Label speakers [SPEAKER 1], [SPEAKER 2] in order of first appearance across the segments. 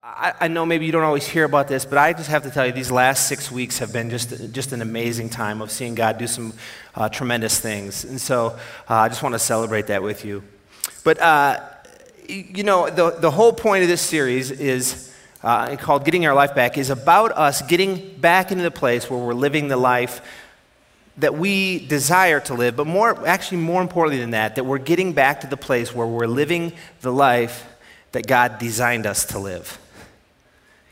[SPEAKER 1] I, I, know maybe you don't always hear about this, but I just have to tell you, these last six weeks have been just, just an amazing time of seeing God do some uh, tremendous things. And so uh, I just want to celebrate that with you. But, uh, you know, the, the whole point of this series is uh, called Getting Our Life Back, is about us getting back into the place where we're living the life that we desire to live, but more, actually, more importantly than that, that we're getting back to the place where we're living the life that God designed us to live.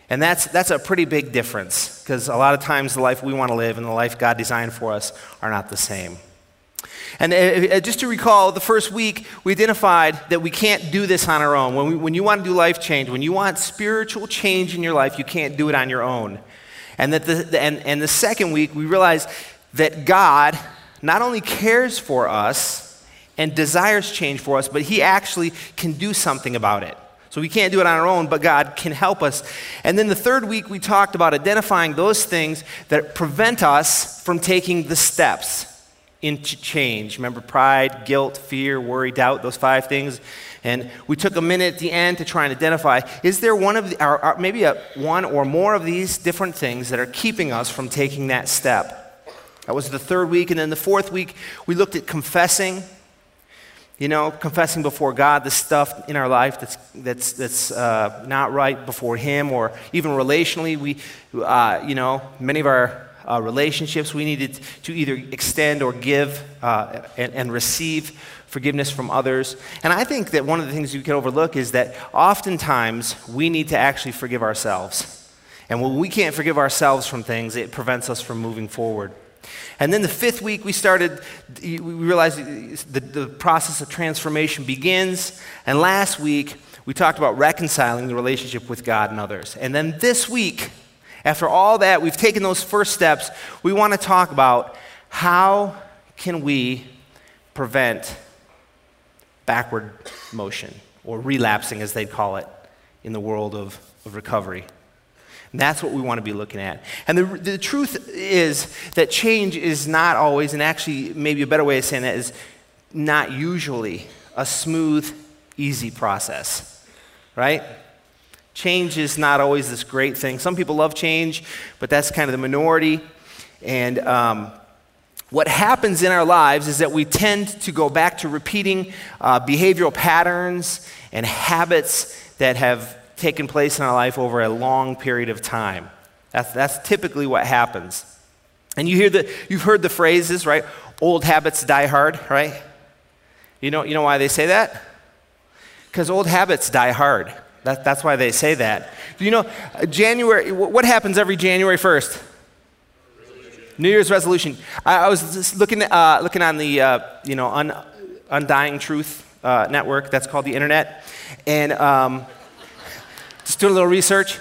[SPEAKER 1] And that's, that's a pretty big difference because a lot of times the life we want to live and the life God designed for us are not the same. And uh, uh, just to recall, the first week we identified that we can't do this on our own. When, we, when you want to do life change, when you want spiritual change in your life, you can't do it on your own. And, that the, and, and the second week we realized that God not only cares for us and desires change for us, but He actually can do something about it. So we can't do it on our own, but God can help us. And then the third week, we talked about identifying those things that prevent us from taking the steps into change. Remember pride, guilt, fear, worry, doubt, those five things. And we took a minute at the end to try and identify is there one of the, or, or maybe a, one or more of these different things that are keeping us from taking that step? That was the third week. And then the fourth week, we looked at confessing you know, confessing before God the stuff in our life that's, that's, that's uh, not right before Him, or even relationally, we, uh, you know, many of our uh, relationships, we needed to either extend or give uh, and, and receive forgiveness from others. And I think that one of the things you can overlook is that oftentimes we need to actually forgive ourselves. And when we can't forgive ourselves from things, it prevents us from moving forward. And then the fifth week, we started, we realized the, the process of transformation begins. And last week, we talked about reconciling the relationship with God and others. And then this week, after all that, we've taken those first steps, we want to talk about how can we prevent backward motion, or relapsing as they'd call it in the world of, of recovery. And that's what we want to be looking at. And the, the truth is that change is not always, and actually, maybe a better way of saying that is not usually a smooth, easy process, right? Change is not always this great thing. Some people love change, but that's kind of the minority. And um, what happens in our lives is that we tend to go back to repeating uh, behavioral patterns and habits that have taken place in our life over a long period of time. That's, that's typically what happens. And you hear the, you've heard the phrases, right? Old habits die hard, right? You know, you know why they say that? Because old habits die hard. That, that's why they say that. You know, January, what happens every January 1st? New Year's resolution. I, I was looking, uh, looking on the, uh, you know, un, Undying Truth uh, network, that's called the internet. And um, just doing a little research.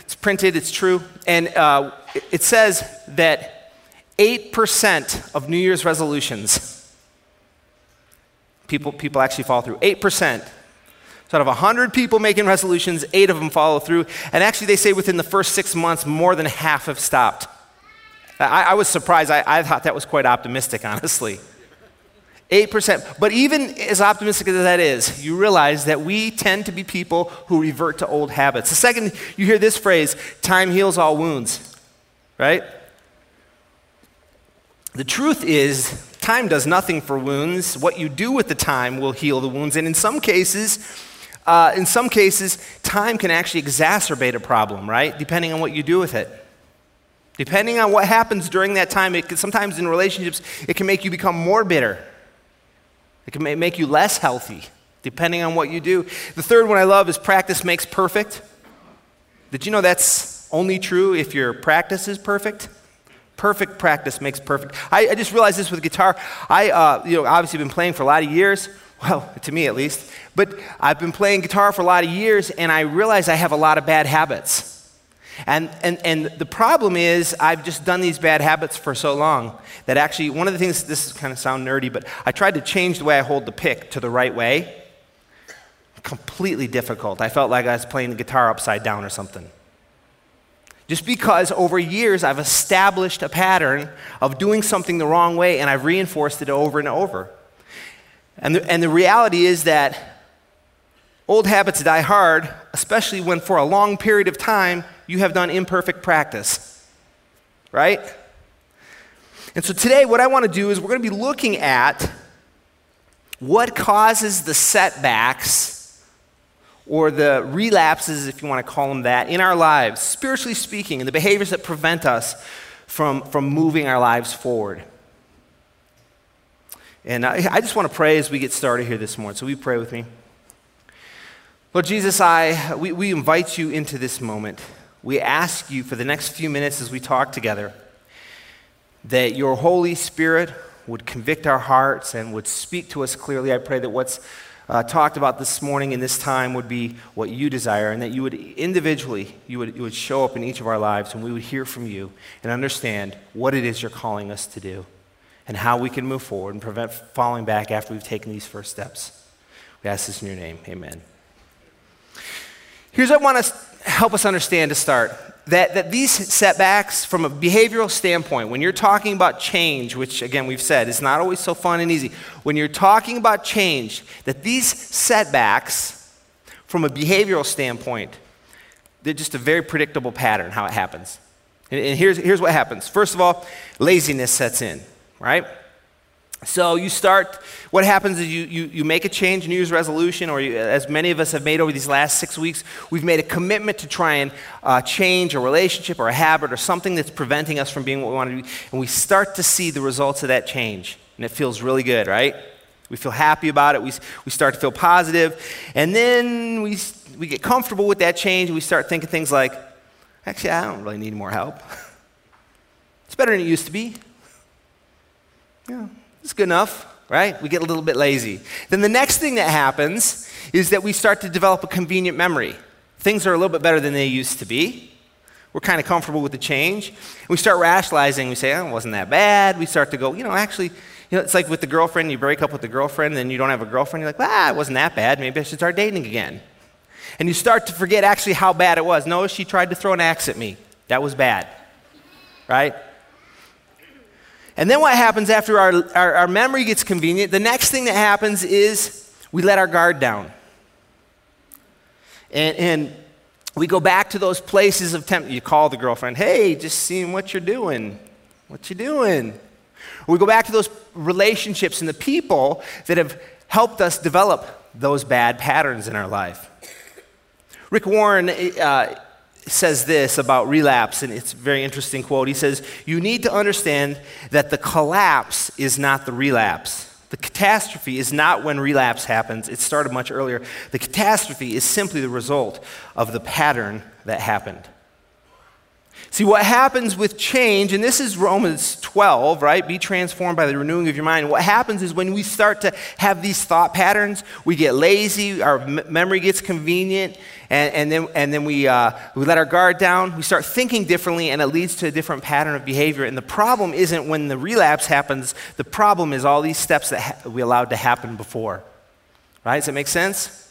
[SPEAKER 1] It's printed, it's true. And uh, it says that 8% of New Year's resolutions, people, people actually follow through. 8%. So out of 100 people making resolutions, eight of them follow through. And actually, they say within the first six months, more than half have stopped. I, I was surprised. I, I thought that was quite optimistic, honestly. 8%. But even as optimistic as that is, you realize that we tend to be people who revert to old habits. The second you hear this phrase, time heals all wounds, right? The truth is, time does nothing for wounds. What you do with the time will heal the wounds. And in some cases, uh, in some cases, time can actually exacerbate a problem, right? Depending on what you do with it. Depending on what happens during that time, it can, sometimes in relationships, it can make you become more bitter it can make you less healthy, depending on what you do. The third one I love is practice makes perfect. Did you know that's only true if your practice is perfect? Perfect practice makes perfect. I, I just realized this with guitar. I, uh, you know, obviously been playing for a lot of years. Well, to me at least. But I've been playing guitar for a lot of years, and I realize I have a lot of bad habits. And, and, and the problem is, I've just done these bad habits for so long that actually, one of the things, this is kind of sound nerdy, but I tried to change the way I hold the pick to the right way. Completely difficult. I felt like I was playing the guitar upside down or something. Just because over years I've established a pattern of doing something the wrong way and I've reinforced it over and over. And the, and the reality is that Old habits die hard, especially when for a long period of time you have done imperfect practice. Right? And so today, what I want to do is we're going to be looking at what causes the setbacks or the relapses, if you want to call them that, in our lives, spiritually speaking, and the behaviors that prevent us from, from moving our lives forward. And I, I just want to pray as we get started here this morning. So, we pray with me. Lord Jesus, I, we, we invite you into this moment. We ask you for the next few minutes as we talk together that your Holy Spirit would convict our hearts and would speak to us clearly. I pray that what's uh, talked about this morning in this time would be what you desire, and that you would individually, you would, you would show up in each of our lives, and we would hear from you and understand what it is you're calling us to do and how we can move forward and prevent falling back after we've taken these first steps. We ask this in your name. Amen. Here's what I want to help us understand to start that, that these setbacks, from a behavioral standpoint, when you're talking about change, which again we've said is not always so fun and easy, when you're talking about change, that these setbacks, from a behavioral standpoint, they're just a very predictable pattern how it happens. And, and here's, here's what happens. First of all, laziness sets in, right? So you start, what happens is you, you, you make a change, New Year's resolution, or you, as many of us have made over these last six weeks, we've made a commitment to try and uh, change a relationship or a habit or something that's preventing us from being what we want to be. And we start to see the results of that change. And it feels really good, right? We feel happy about it. We, we start to feel positive. And then we, we get comfortable with that change and we start thinking things like, actually, I don't really need more help. it's better than it used to be. Yeah, it's good enough, right? We get a little bit lazy. Then the next thing that happens is that we start to develop a convenient memory. Things are a little bit better than they used to be. We're kind of comfortable with the change. We start rationalizing. We say, oh, it wasn't that bad. We start to go, you know, actually, you know, it's like with the girlfriend, you break up with the girlfriend, and then you don't have a girlfriend. You're like, ah, it wasn't that bad. Maybe I should start dating again. And you start to forget actually how bad it was. No, she tried to throw an axe at me. That was bad, right? And then what happens after our, our, our, memory gets convenient, the next thing that happens is we let our guard down. And, and we go back to those places of temptation. You call the girlfriend, hey, just seeing what you're doing. What you doing? We go back to those relationships and the people that have helped us develop those bad patterns in our life. Rick Warren, uh, says this about relapse, and it's a very interesting quote. He says, You need to understand that the collapse is not the relapse. The catastrophe is not when relapse happens, it started much earlier. The catastrophe is simply the result of the pattern that happened. See, what happens with change, and this is Romans 12, right? Be transformed by the renewing of your mind. What happens is when we start to have these thought patterns, we get lazy, our memory gets convenient, and, and then, and then we, uh, we let our guard down. We start thinking differently, and it leads to a different pattern of behavior. And the problem isn't when the relapse happens, the problem is all these steps that ha- we allowed to happen before. Right? Does that make sense?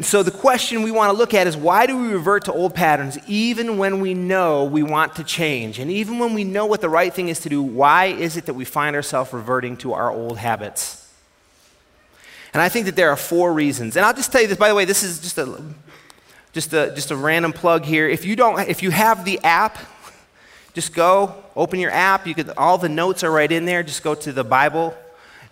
[SPEAKER 1] So the question we want to look at is why do we revert to old patterns even when we know we want to change? And even when we know what the right thing is to do, why is it that we find ourselves reverting to our old habits? And I think that there are four reasons. And I'll just tell you this, by the way, this is just a just a just a random plug here. If you don't if you have the app, just go, open your app. You could all the notes are right in there. Just go to the Bible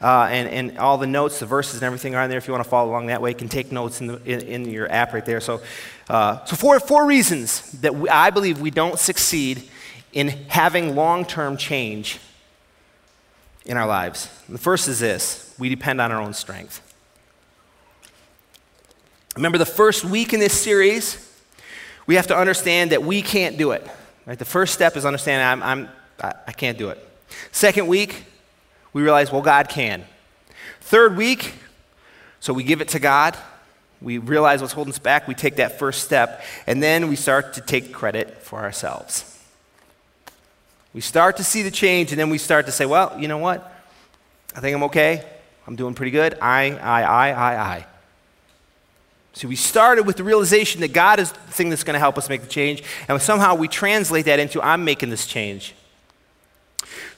[SPEAKER 1] uh, and, and all the notes, the verses, and everything are in there. If you want to follow along that way, you can take notes in, the, in, in your app right there. So, uh, so four, four reasons that we, I believe we don't succeed in having long term change in our lives. The first is this we depend on our own strength. Remember, the first week in this series, we have to understand that we can't do it. Right? The first step is understanding I'm, I'm, I, I can't do it. Second week, we realize, well, God can. Third week, so we give it to God. We realize what's holding us back. We take that first step. And then we start to take credit for ourselves. We start to see the change, and then we start to say, well, you know what? I think I'm okay. I'm doing pretty good. I, I, I, I, I. See, we started with the realization that God is the thing that's going to help us make the change, and somehow we translate that into I'm making this change.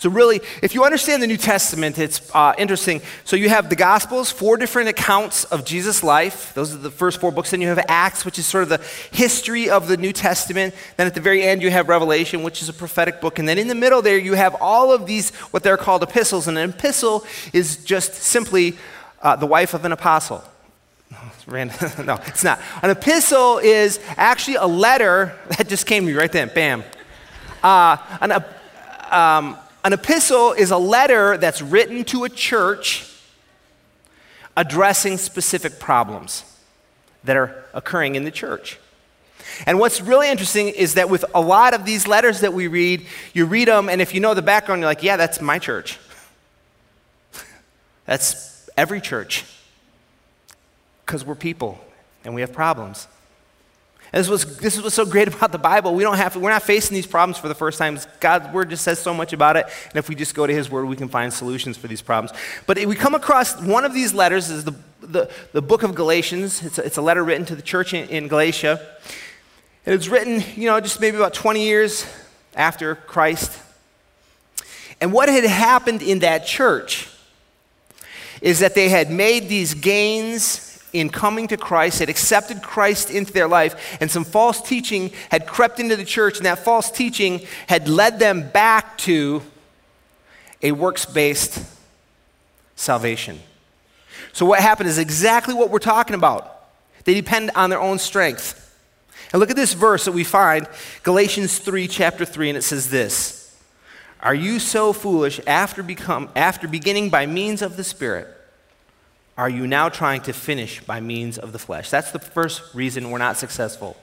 [SPEAKER 1] So, really, if you understand the New Testament, it's uh, interesting. So, you have the Gospels, four different accounts of Jesus' life. Those are the first four books. Then you have Acts, which is sort of the history of the New Testament. Then at the very end, you have Revelation, which is a prophetic book. And then in the middle there, you have all of these, what they're called epistles. And an epistle is just simply uh, the wife of an apostle. no, it's not. An epistle is actually a letter that just came to me right then, bam. Uh, an, um, an epistle is a letter that's written to a church addressing specific problems that are occurring in the church. And what's really interesting is that with a lot of these letters that we read, you read them, and if you know the background, you're like, yeah, that's my church. that's every church. Because we're people and we have problems. And this, was, this is what's so great about the Bible. We don't have, we're not facing these problems for the first time. God's word just says so much about it. And if we just go to his word, we can find solutions for these problems. But we come across one of these letters is the, the, the book of Galatians. It's a, it's a letter written to the church in, in Galatia. And it's written, you know, just maybe about 20 years after Christ. And what had happened in that church is that they had made these gains in coming to Christ, had accepted Christ into their life, and some false teaching had crept into the church, and that false teaching had led them back to a works based salvation. So, what happened is exactly what we're talking about. They depend on their own strength. And look at this verse that we find, Galatians 3, chapter 3, and it says this Are you so foolish after, become, after beginning by means of the Spirit? Are you now trying to finish by means of the flesh? That's the first reason we're not successful.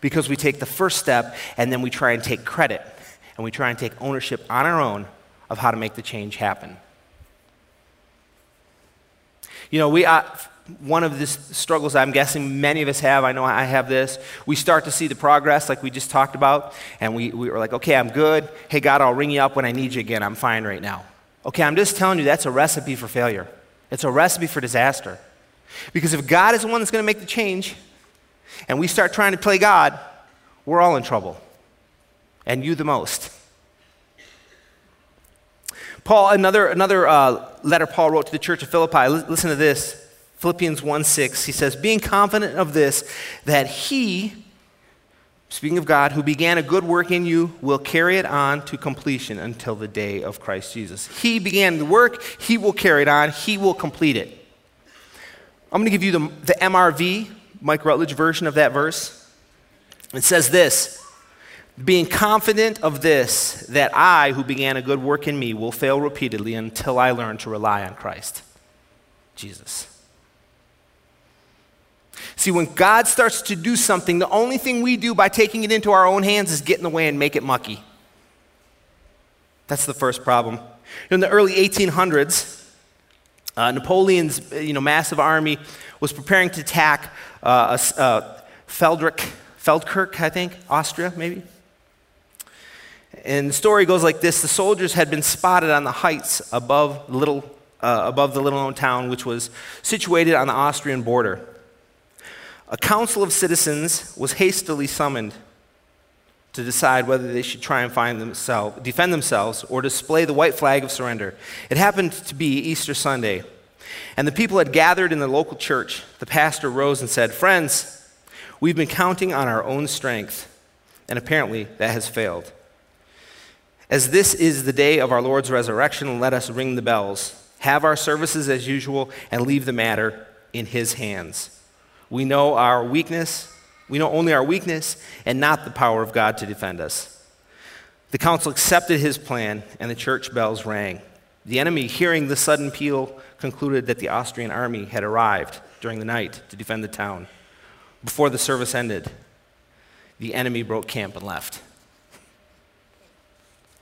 [SPEAKER 1] Because we take the first step and then we try and take credit and we try and take ownership on our own of how to make the change happen. You know, we, uh, one of the struggles I'm guessing many of us have, I know I have this, we start to see the progress like we just talked about, and we, we were like, okay, I'm good. Hey, God, I'll ring you up when I need you again. I'm fine right now. Okay, I'm just telling you that's a recipe for failure. It's a recipe for disaster. Because if God is the one that's going to make the change, and we start trying to play God, we're all in trouble. And you the most. Paul, another, another uh, letter Paul wrote to the church of Philippi, listen to this. Philippians 1 6, he says, Being confident of this, that he, speaking of God, who began a good work in you, will carry it on to completion until the day of Christ Jesus. He began the work, He will carry it on, He will complete it. I'm going to give you the, the MRV, Mike Rutledge version of that verse. It says this Being confident of this, that I, who began a good work in me, will fail repeatedly until I learn to rely on Christ, Jesus. See, when God starts to do something, the only thing we do by taking it into our own hands is get in the way and make it mucky. That's the first problem. In the early 1800s, uh, Napoleon's you know, massive army was preparing to attack uh, uh, Feldrich, Feldkirch, I think, Austria, maybe. And the story goes like this The soldiers had been spotted on the heights above, little, uh, above the little known town, which was situated on the Austrian border a council of citizens was hastily summoned to decide whether they should try and find themselves, defend themselves or display the white flag of surrender. It happened to be Easter Sunday, and the people had gathered in the local church. The pastor rose and said, Friends, we've been counting on our own strength, and apparently that has failed. As this is the day of our Lord's resurrection, let us ring the bells, have our services as usual, and leave the matter in his hands. We know our weakness. We know only our weakness and not the power of God to defend us. The council accepted his plan, and the church bells rang. The enemy, hearing the sudden peal, concluded that the Austrian army had arrived during the night to defend the town. Before the service ended, the enemy broke camp and left.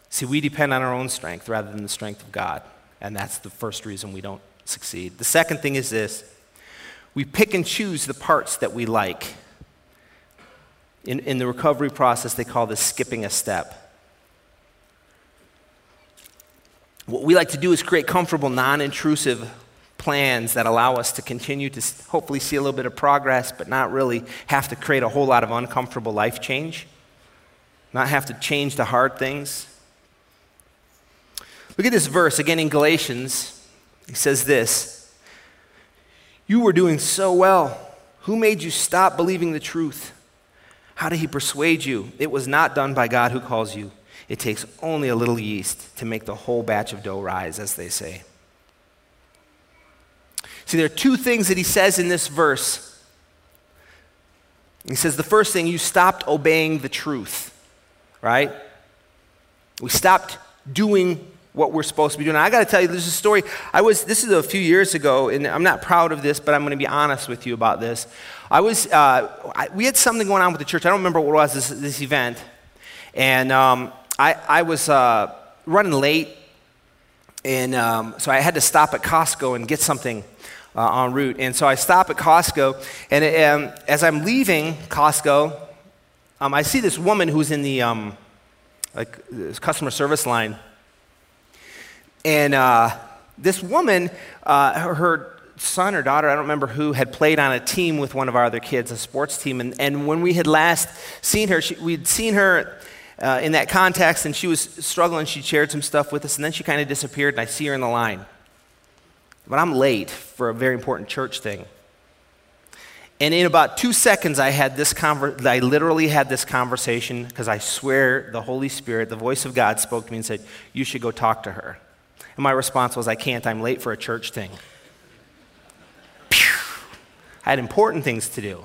[SPEAKER 1] See, we depend on our own strength rather than the strength of God, and that's the first reason we don't succeed. The second thing is this we pick and choose the parts that we like. In, in the recovery process, they call this skipping a step. What we like to do is create comfortable, non intrusive plans that allow us to continue to hopefully see a little bit of progress, but not really have to create a whole lot of uncomfortable life change, not have to change the hard things. Look at this verse again in Galatians. He says this You were doing so well. Who made you stop believing the truth? How did he persuade you? It was not done by God who calls you. It takes only a little yeast to make the whole batch of dough rise, as they say. See, there are two things that he says in this verse. He says the first thing, you stopped obeying the truth, right? We stopped doing what we're supposed to be doing. I got to tell you, there's a story. I was, this is a few years ago, and I'm not proud of this, but I'm going to be honest with you about this. I was, uh, I, we had something going on with the church. I don't remember what it was, this, this event. And um, I, I was uh, running late, and um, so I had to stop at Costco and get something uh, en route. And so I stop at Costco, and um, as I'm leaving Costco, um, I see this woman who's in the um, like customer service line, and uh, this woman, uh, her, son or daughter, I don't remember who, had played on a team with one of our other kids, a sports team. And, and when we had last seen her, she, we'd seen her uh, in that context, and she was struggling. She shared some stuff with us, and then she kind of disappeared, and I see her in the line. But I'm late for a very important church thing. And in about two seconds, I had this conver- I literally had this conversation because I swear the Holy Spirit, the voice of God, spoke to me and said, You should go talk to her. And my response was, I can't, I'm late for a church thing. I had important things to do.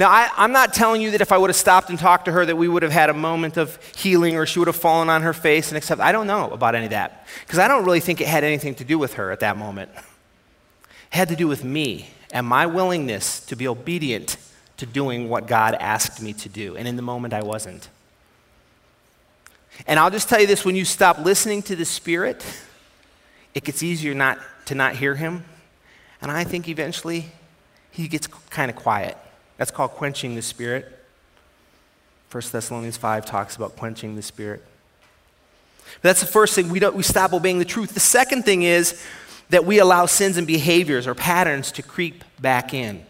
[SPEAKER 1] Now, I, am not telling you that if I would have stopped and talked to her that we would have had a moment of healing or she would have fallen on her face and accepted. I don't know about any of that because I don't really think it had anything to do with her at that moment. It had to do with me and my willingness to be obedient to doing what God asked me to do. And in the moment, I wasn't. And I'll just tell you this when you stop listening to the Spirit, it gets easier not, to not hear Him. And I think eventually He gets kind of quiet. That's called quenching the Spirit. 1 Thessalonians 5 talks about quenching the Spirit. But that's the first thing. We, don't, we stop obeying the truth. The second thing is that we allow sins and behaviors or patterns to creep back in.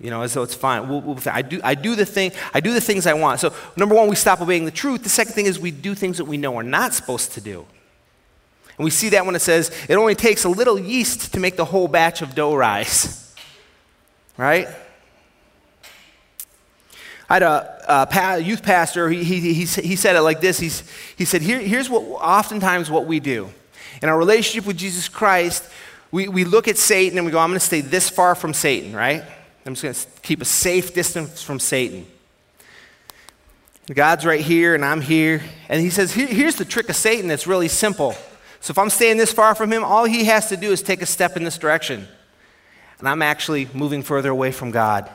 [SPEAKER 1] You know, as though it's fine. We'll, we'll, I, do, I, do the thing, I do the things I want. So, number one, we stop obeying the truth. The second thing is we do things that we know we're not supposed to do. And we see that when it says it only takes a little yeast to make the whole batch of dough rise. Right? I had a, a youth pastor, he, he, he, he, said it like this. He's, he said, Here, Here's what oftentimes what we do. In our relationship with Jesus Christ, we, we look at Satan and we go, I'm going to stay this far from Satan, right? I'm just going to keep a safe distance from Satan. God's right here and I'm here. And he says, here, Here's the trick of Satan that's really simple. So if I'm staying this far from him, all he has to do is take a step in this direction. And I'm actually moving further away from God.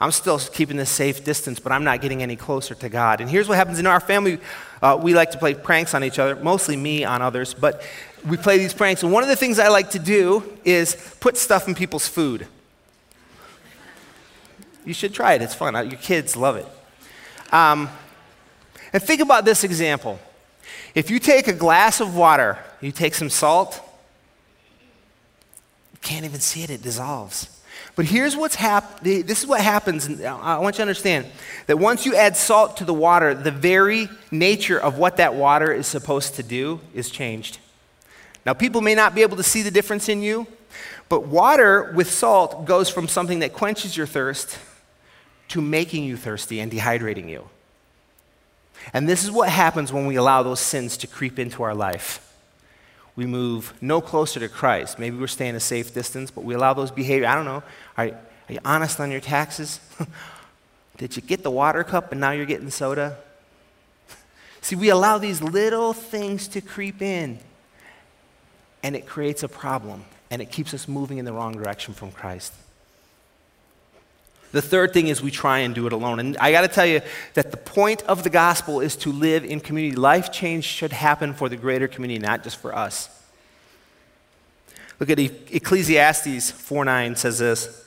[SPEAKER 1] I'm still keeping this safe distance, but I'm not getting any closer to God. And here's what happens in our family uh, we like to play pranks on each other, mostly me on others, but we play these pranks. And one of the things I like to do is put stuff in people's food. You should try it, it's fun. Your kids love it. Um, and think about this example. If you take a glass of water, you take some salt, you can't even see it, it dissolves. But here's what's happening. This is what happens. I want you to understand that once you add salt to the water, the very nature of what that water is supposed to do is changed. Now, people may not be able to see the difference in you, but water with salt goes from something that quenches your thirst to making you thirsty and dehydrating you. And this is what happens when we allow those sins to creep into our life we move no closer to Christ. Maybe we're staying a safe distance, but we allow those behavior. I don't know. Are, are you honest on your taxes? Did you get the water cup and now you're getting soda? See, we allow these little things to creep in, and it creates a problem, and it keeps us moving in the wrong direction from Christ. The third thing is we try and do it alone. And I got to tell you that the point of the gospel is to live in community. Life change should happen for the greater community, not just for us. Look at Ecclesiastes 4 9 says this.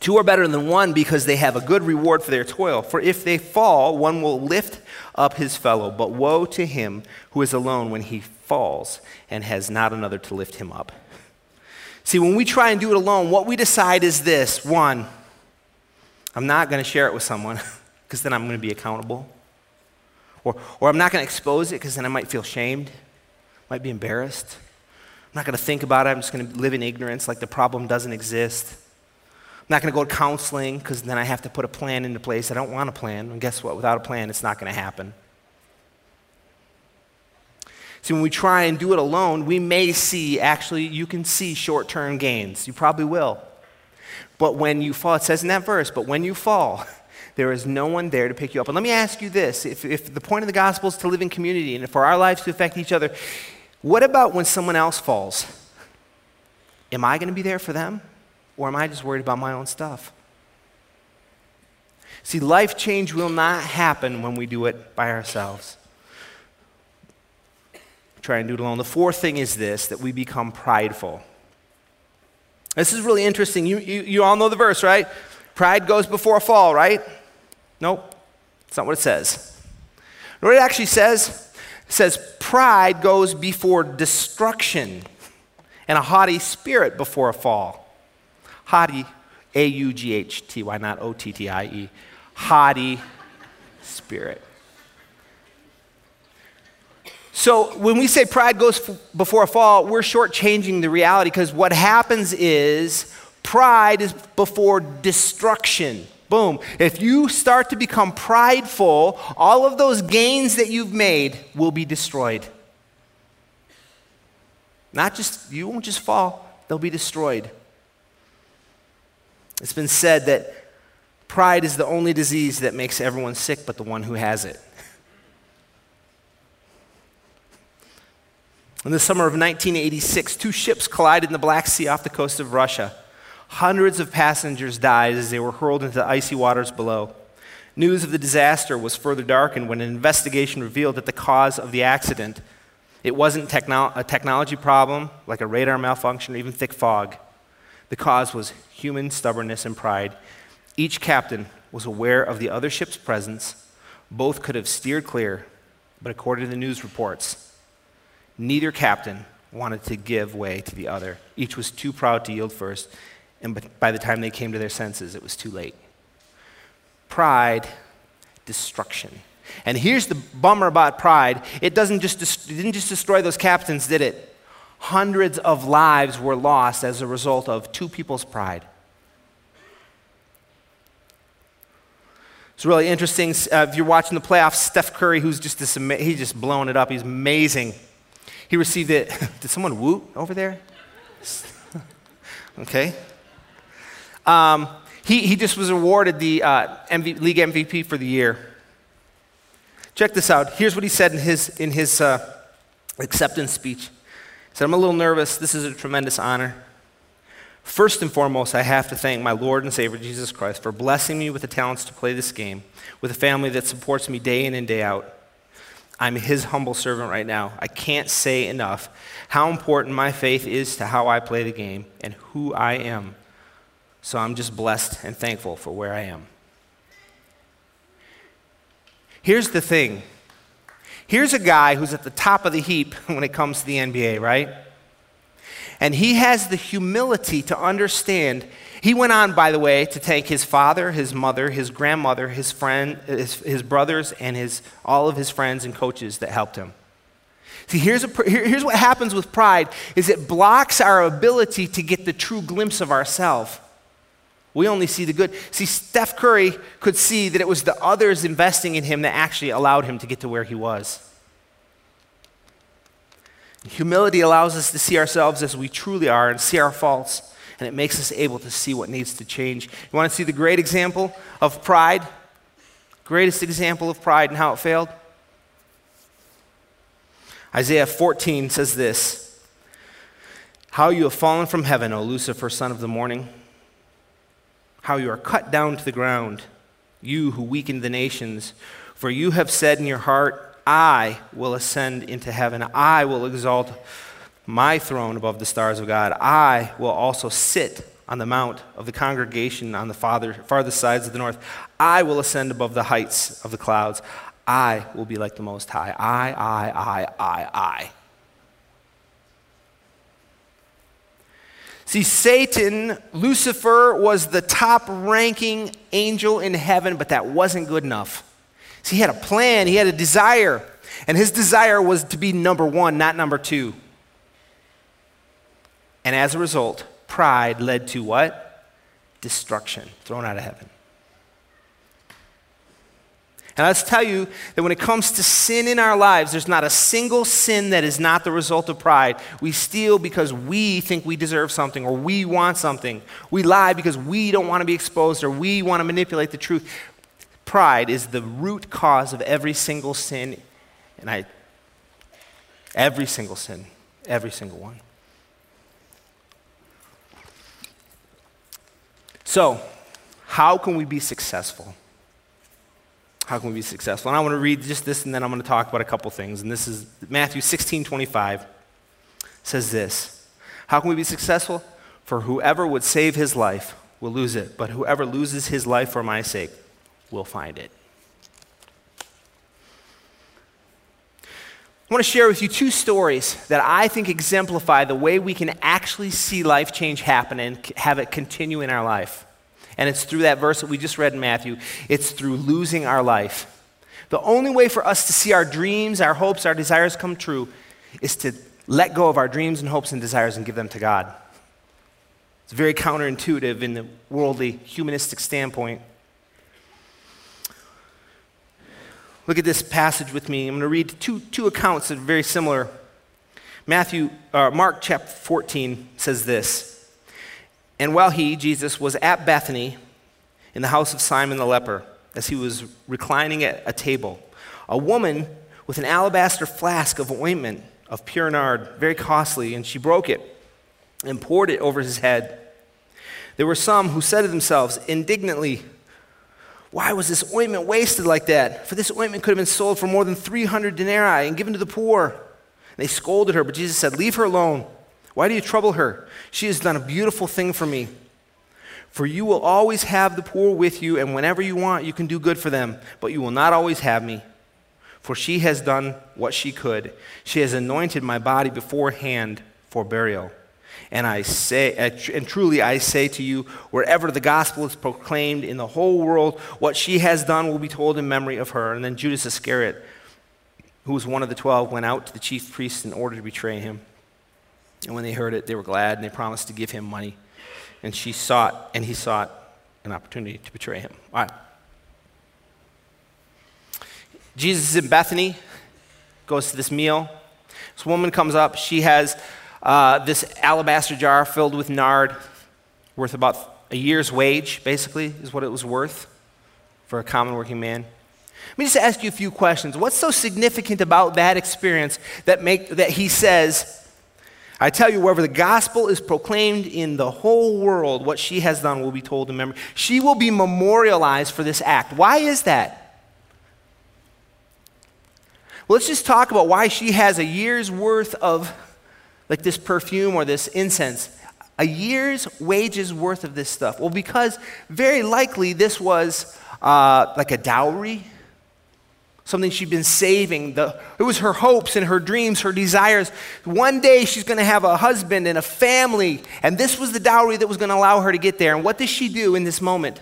[SPEAKER 1] Two are better than one because they have a good reward for their toil. For if they fall, one will lift up his fellow. But woe to him who is alone when he falls and has not another to lift him up. See, when we try and do it alone, what we decide is this one, I'm not going to share it with someone because then I'm going to be accountable. Or, or I'm not going to expose it because then I might feel shamed, might be embarrassed. I'm not going to think about it. I'm just going to live in ignorance like the problem doesn't exist. I'm not going to go to counseling because then I have to put a plan into place. I don't want a plan. And guess what? Without a plan, it's not going to happen. See, when we try and do it alone, we may see, actually, you can see short term gains. You probably will. But when you fall, it says in that verse, but when you fall, there is no one there to pick you up. And let me ask you this if, if the point of the gospel is to live in community and for our lives to affect each other, what about when someone else falls? Am I going to be there for them? Or am I just worried about my own stuff? See, life change will not happen when we do it by ourselves. Try and do it alone. The fourth thing is this that we become prideful. This is really interesting. You, you, you all know the verse, right? Pride goes before a fall, right? Nope. That's not what it says. what it actually says? It says, pride goes before destruction, and a haughty spirit before a fall. Haughty, A U G H T Y, not O T T I E. Haughty spirit. So when we say pride goes f- before a fall, we're shortchanging the reality because what happens is pride is before destruction. Boom. If you start to become prideful, all of those gains that you've made will be destroyed. Not just, you won't just fall, they'll be destroyed. It's been said that pride is the only disease that makes everyone sick but the one who has it. In the summer of 1986, two ships collided in the Black Sea off the coast of Russia. Hundreds of passengers died as they were hurled into the icy waters below. News of the disaster was further darkened when an investigation revealed that the cause of the accident it wasn't techno- a technology problem like a radar malfunction or even thick fog. The cause was human stubbornness and pride. Each captain was aware of the other ship's presence. Both could have steered clear, but according to the news reports, Neither captain wanted to give way to the other. Each was too proud to yield first, and by the time they came to their senses, it was too late. Pride, destruction. And here's the bummer about pride it, doesn't just it didn't just destroy those captains, did it? Hundreds of lives were lost as a result of two people's pride. It's really interesting. Uh, if you're watching the playoffs, Steph Curry, who's just this, he's just blowing it up. He's amazing. He received it. Did someone woot over there? okay. Um, he, he just was awarded the uh, MV, league MVP for the year. Check this out. Here's what he said in his, in his uh, acceptance speech. He said, I'm a little nervous. This is a tremendous honor. First and foremost, I have to thank my Lord and Savior Jesus Christ for blessing me with the talents to play this game, with a family that supports me day in and day out. I'm his humble servant right now. I can't say enough how important my faith is to how I play the game and who I am. So I'm just blessed and thankful for where I am. Here's the thing here's a guy who's at the top of the heap when it comes to the NBA, right? And he has the humility to understand he went on, by the way, to thank his father, his mother, his grandmother, his friend, his, his brothers, and his, all of his friends and coaches that helped him. See, here's, a, here's what happens with pride is it blocks our ability to get the true glimpse of ourselves. We only see the good. See, Steph Curry could see that it was the others investing in him that actually allowed him to get to where he was. Humility allows us to see ourselves as we truly are and see our faults and it makes us able to see what needs to change. You want to see the great example of pride? Greatest example of pride and how it failed? Isaiah 14 says this How you have fallen from heaven, O Lucifer, son of the morning. How you are cut down to the ground, you who weakened the nations. For you have said in your heart, I will ascend into heaven, I will exalt my throne above the stars of God. I will also sit on the mount of the congregation on the farther, farthest sides of the north. I will ascend above the heights of the clouds. I will be like the Most High. I, I, I, I, I. See, Satan, Lucifer, was the top ranking angel in heaven, but that wasn't good enough. See, he had a plan, he had a desire, and his desire was to be number one, not number two. And as a result, pride led to what? Destruction, thrown out of heaven. And let's tell you that when it comes to sin in our lives, there's not a single sin that is not the result of pride. We steal because we think we deserve something or we want something. We lie because we don't want to be exposed or we want to manipulate the truth. Pride is the root cause of every single sin. And I, every single sin, every single one. So, how can we be successful? How can we be successful? And I want to read just this and then I'm going to talk about a couple things. And this is Matthew 16 25 says this How can we be successful? For whoever would save his life will lose it, but whoever loses his life for my sake will find it. I want to share with you two stories that I think exemplify the way we can actually see life change happen and have it continue in our life. And it's through that verse that we just read in Matthew. It's through losing our life. The only way for us to see our dreams, our hopes, our desires come true is to let go of our dreams and hopes and desires and give them to God. It's very counterintuitive in the worldly, humanistic standpoint. Look at this passage with me. I'm going to read two, two accounts that are very similar. Matthew, uh, Mark chapter 14 says this. And while he, Jesus, was at Bethany in the house of Simon the leper, as he was reclining at a table, a woman with an alabaster flask of ointment of pure nard, very costly, and she broke it and poured it over his head. There were some who said to themselves indignantly, Why was this ointment wasted like that? For this ointment could have been sold for more than 300 denarii and given to the poor. They scolded her, but Jesus said, Leave her alone. Why do you trouble her? She has done a beautiful thing for me. For you will always have the poor with you, and whenever you want, you can do good for them, but you will not always have me. For she has done what she could. She has anointed my body beforehand for burial. And I say, uh, and truly I say to you, wherever the gospel is proclaimed in the whole world, what she has done will be told in memory of her. And then Judas Iscariot, who was one of the twelve, went out to the chief priests in order to betray him. And when they heard it, they were glad and they promised to give him money. And she sought, and he sought an opportunity to betray him. All right. Jesus is in Bethany, goes to this meal. This woman comes up. She has uh, this alabaster jar filled with nard, worth about a year's wage, basically, is what it was worth for a common working man. Let me just ask you a few questions. What's so significant about that experience that, make, that he says, I tell you, wherever the gospel is proclaimed in the whole world, what she has done will be told in memory. She will be memorialized for this act. Why is that? Well, let's just talk about why she has a year's worth of, like this perfume or this incense. A year's wages worth of this stuff. Well, because very likely this was uh, like a dowry something she'd been saving. The, it was her hopes and her dreams, her desires. One day she's going to have a husband and a family, and this was the dowry that was going to allow her to get there. And what does she do in this moment?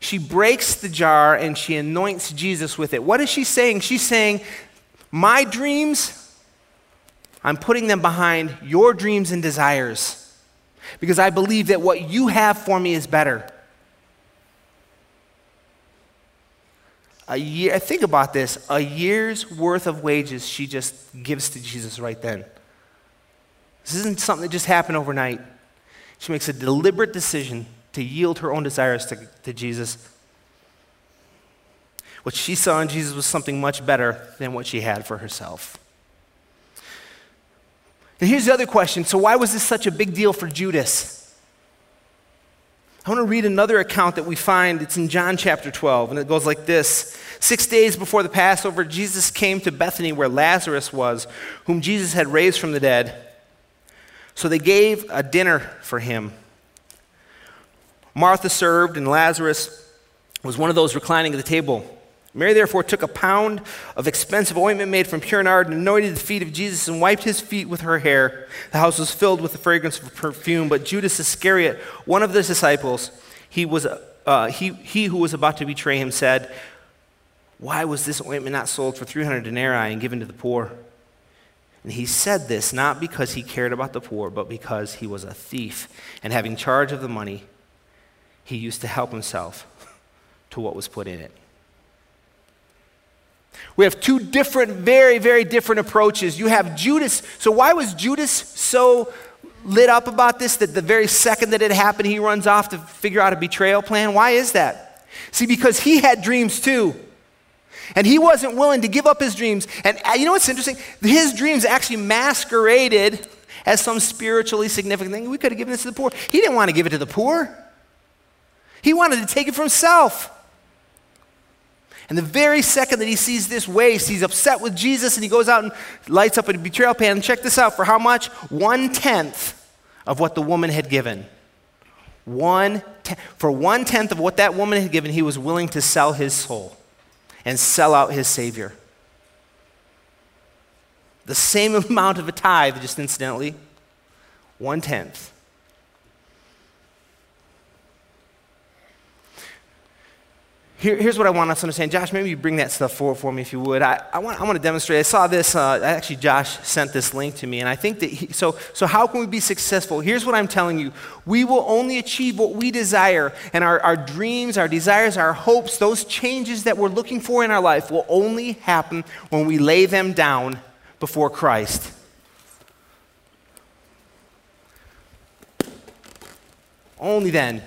[SPEAKER 1] She breaks the jar and she anoints Jesus with it. What is she saying? She's saying, My dreams, I'm putting them behind your dreams and desires because I believe that what you have for me is better. A year, think about this a year's worth of wages she just gives to Jesus right then. This isn't something that just happened overnight. She makes a deliberate decision to yield her own desires to, to Jesus. What she saw in Jesus was something much better than what she had for herself. And here's the other question so, why was this such a big deal for Judas? I want to read another account that we find. It's in John chapter 12, and it goes like this Six days before the Passover, Jesus came to Bethany where Lazarus was, whom Jesus had raised from the dead. So they gave a dinner for him. Martha served, and Lazarus was one of those reclining at the table. Mary therefore took a pound of expensive ointment made from pure nard and anointed the feet of Jesus and wiped his feet with her hair. The house was filled with the fragrance of perfume. But Judas Iscariot, one of the disciples, he, was, uh, he, he who was about to betray him, said, Why was this ointment not sold for 300 denarii and given to the poor? And he said this not because he cared about the poor, but because he was a thief. And having charge of the money, he used to help himself to what was put in it. We have two different, very, very different approaches. You have Judas. So, why was Judas so lit up about this that the very second that it happened, he runs off to figure out a betrayal plan? Why is that? See, because he had dreams too. And he wasn't willing to give up his dreams. And uh, you know what's interesting? His dreams actually masqueraded as some spiritually significant thing. We could have given this to the poor. He didn't want to give it to the poor, he wanted to take it for himself. And the very second that he sees this waste, he's upset with Jesus and he goes out and lights up a betrayal pan. Check this out for how much? One tenth of what the woman had given. One te- for one tenth of what that woman had given, he was willing to sell his soul and sell out his Savior. The same amount of a tithe, just incidentally, one tenth. Here, here's what I want us to understand. Josh, maybe you bring that stuff forward for me if you would. I, I, want, I want to demonstrate. I saw this, uh, actually, Josh sent this link to me, and I think that, he, so, so how can we be successful? Here's what I'm telling you we will only achieve what we desire, and our, our dreams, our desires, our hopes, those changes that we're looking for in our life will only happen when we lay them down before Christ. Only then.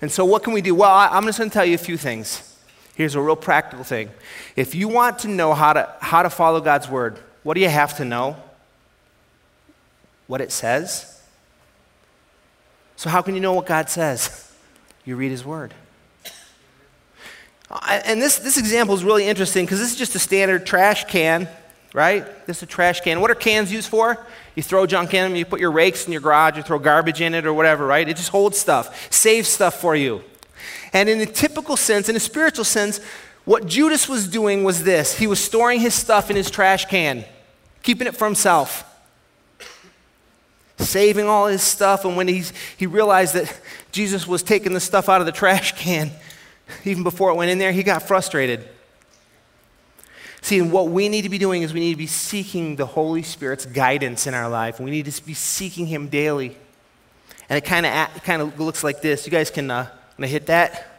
[SPEAKER 1] And so, what can we do? Well, I, am just going to tell you a few things. Here's a real practical thing. If you want to know how to, how to follow God's word, what do you have to know? What it says. So, how can you know what God says? You read His word. And this, this example is really interesting because this is just a standard trash can, right? This is a trash can. What are cans used for? You throw junk in them, you put your rakes in your garage, you throw garbage in it or whatever, right? It just holds stuff, saves stuff for you. And in a typical sense, in a spiritual sense, what Judas was doing was this he was storing his stuff in his trash can, keeping it for himself, saving all his stuff. And when he's, he realized that Jesus was taking the stuff out of the trash can, even before it went in there, he got frustrated. See, and what we need to be doing is we need to be seeking the Holy Spirit's guidance in our life. We need to be seeking Him daily. And it kind of kind of looks like this. You guys can uh, hit that.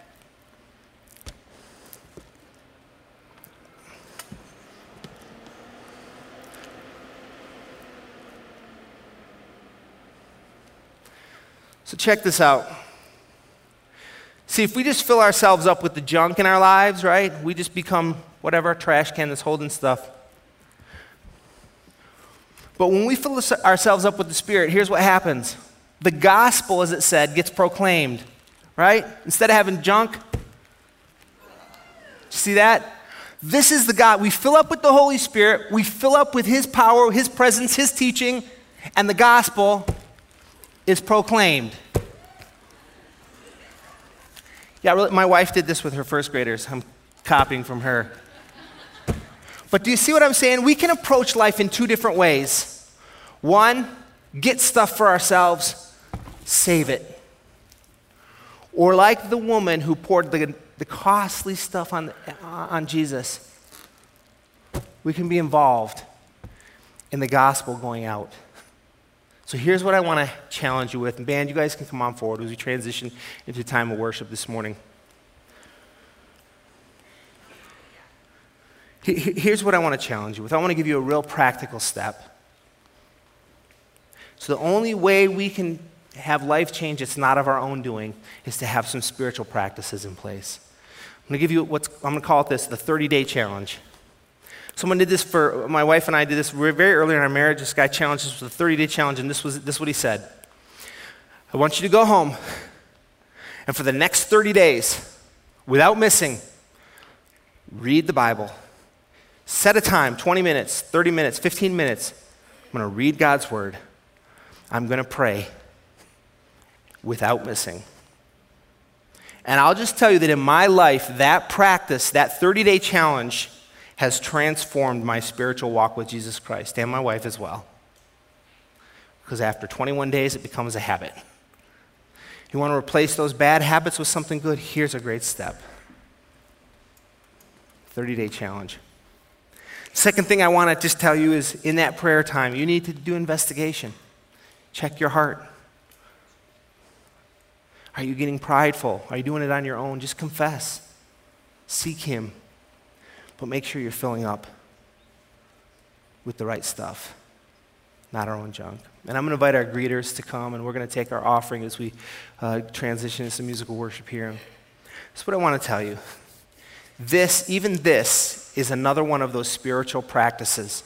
[SPEAKER 1] So check this out. See, if we just fill ourselves up with the junk in our lives, right? We just become whatever trash can that's holding stuff. But when we fill ourselves up with the Spirit, here's what happens the gospel, as it said, gets proclaimed, right? Instead of having junk, see that? This is the God. We fill up with the Holy Spirit, we fill up with His power, His presence, His teaching, and the gospel is proclaimed. Yeah, my wife did this with her first graders. I'm copying from her. But do you see what I'm saying? We can approach life in two different ways. One, get stuff for ourselves, save it. Or like the woman who poured the, the costly stuff on, on Jesus, we can be involved in the gospel going out. So here's what I want to challenge you with. And band, you guys can come on forward as we transition into time of worship this morning. Here's what I want to challenge you with I want to give you a real practical step. So, the only way we can have life change that's not of our own doing is to have some spiritual practices in place. I'm going to give you what's, I'm going to call it this the 30 day challenge. Someone did this for, my wife and I did this very early in our marriage. This guy challenged us with a 30 day challenge, and this was this what he said I want you to go home, and for the next 30 days, without missing, read the Bible Set a time 20 minutes, 30 minutes, 15 minutes. I'm going to read God's word. I'm going to pray without missing. And I'll just tell you that in my life, that practice, that 30 day challenge, has transformed my spiritual walk with Jesus Christ and my wife as well. Because after 21 days, it becomes a habit. You want to replace those bad habits with something good? Here's a great step 30 day challenge. Second thing I want to just tell you is in that prayer time, you need to do investigation. Check your heart. Are you getting prideful? Are you doing it on your own? Just confess. Seek Him. But make sure you're filling up with the right stuff, not our own junk. And I'm going to invite our greeters to come, and we're going to take our offering as we uh, transition into some musical worship here. That's what I want to tell you. This, even this, is another one of those spiritual practices.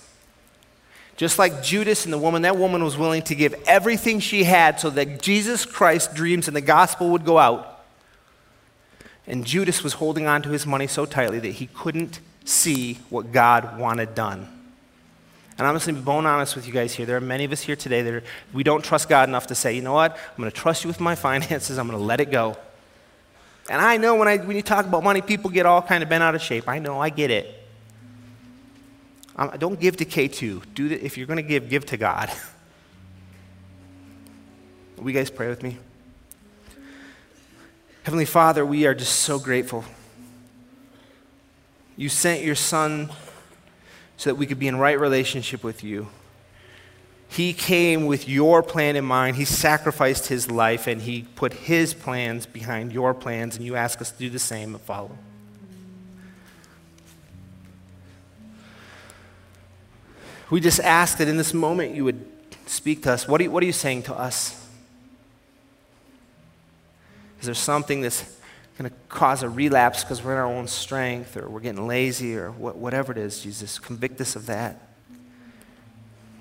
[SPEAKER 1] Just like Judas and the woman, that woman was willing to give everything she had so that Jesus Christ's dreams and the gospel would go out. And Judas was holding on to his money so tightly that he couldn't see what God wanted done. And I'm just going to be bone honest with you guys here. There are many of us here today that are, we don't trust God enough to say, you know what? I'm going to trust you with my finances. I'm going to let it go. And I know when, I, when you talk about money, people get all kind of bent out of shape. I know, I get it. Um, don't give to K2. Do the, if you're going to give, give to God. Will you guys pray with me? Heavenly Father, we are just so grateful. You sent your Son so that we could be in right relationship with you. He came with your plan in mind. He sacrificed his life and he put his plans behind your plans, and you ask us to do the same and follow. We just ask that in this moment you would speak to us. What are you, what are you saying to us? Is there something that's going to cause a relapse because we're in our own strength or we're getting lazy or whatever it is, Jesus? Convict us of that.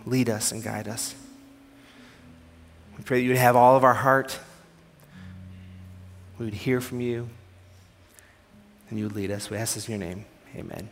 [SPEAKER 1] Lead us and guide us. We pray that you would have all of our heart. We would hear from you and you would lead us. We ask this in your name. Amen.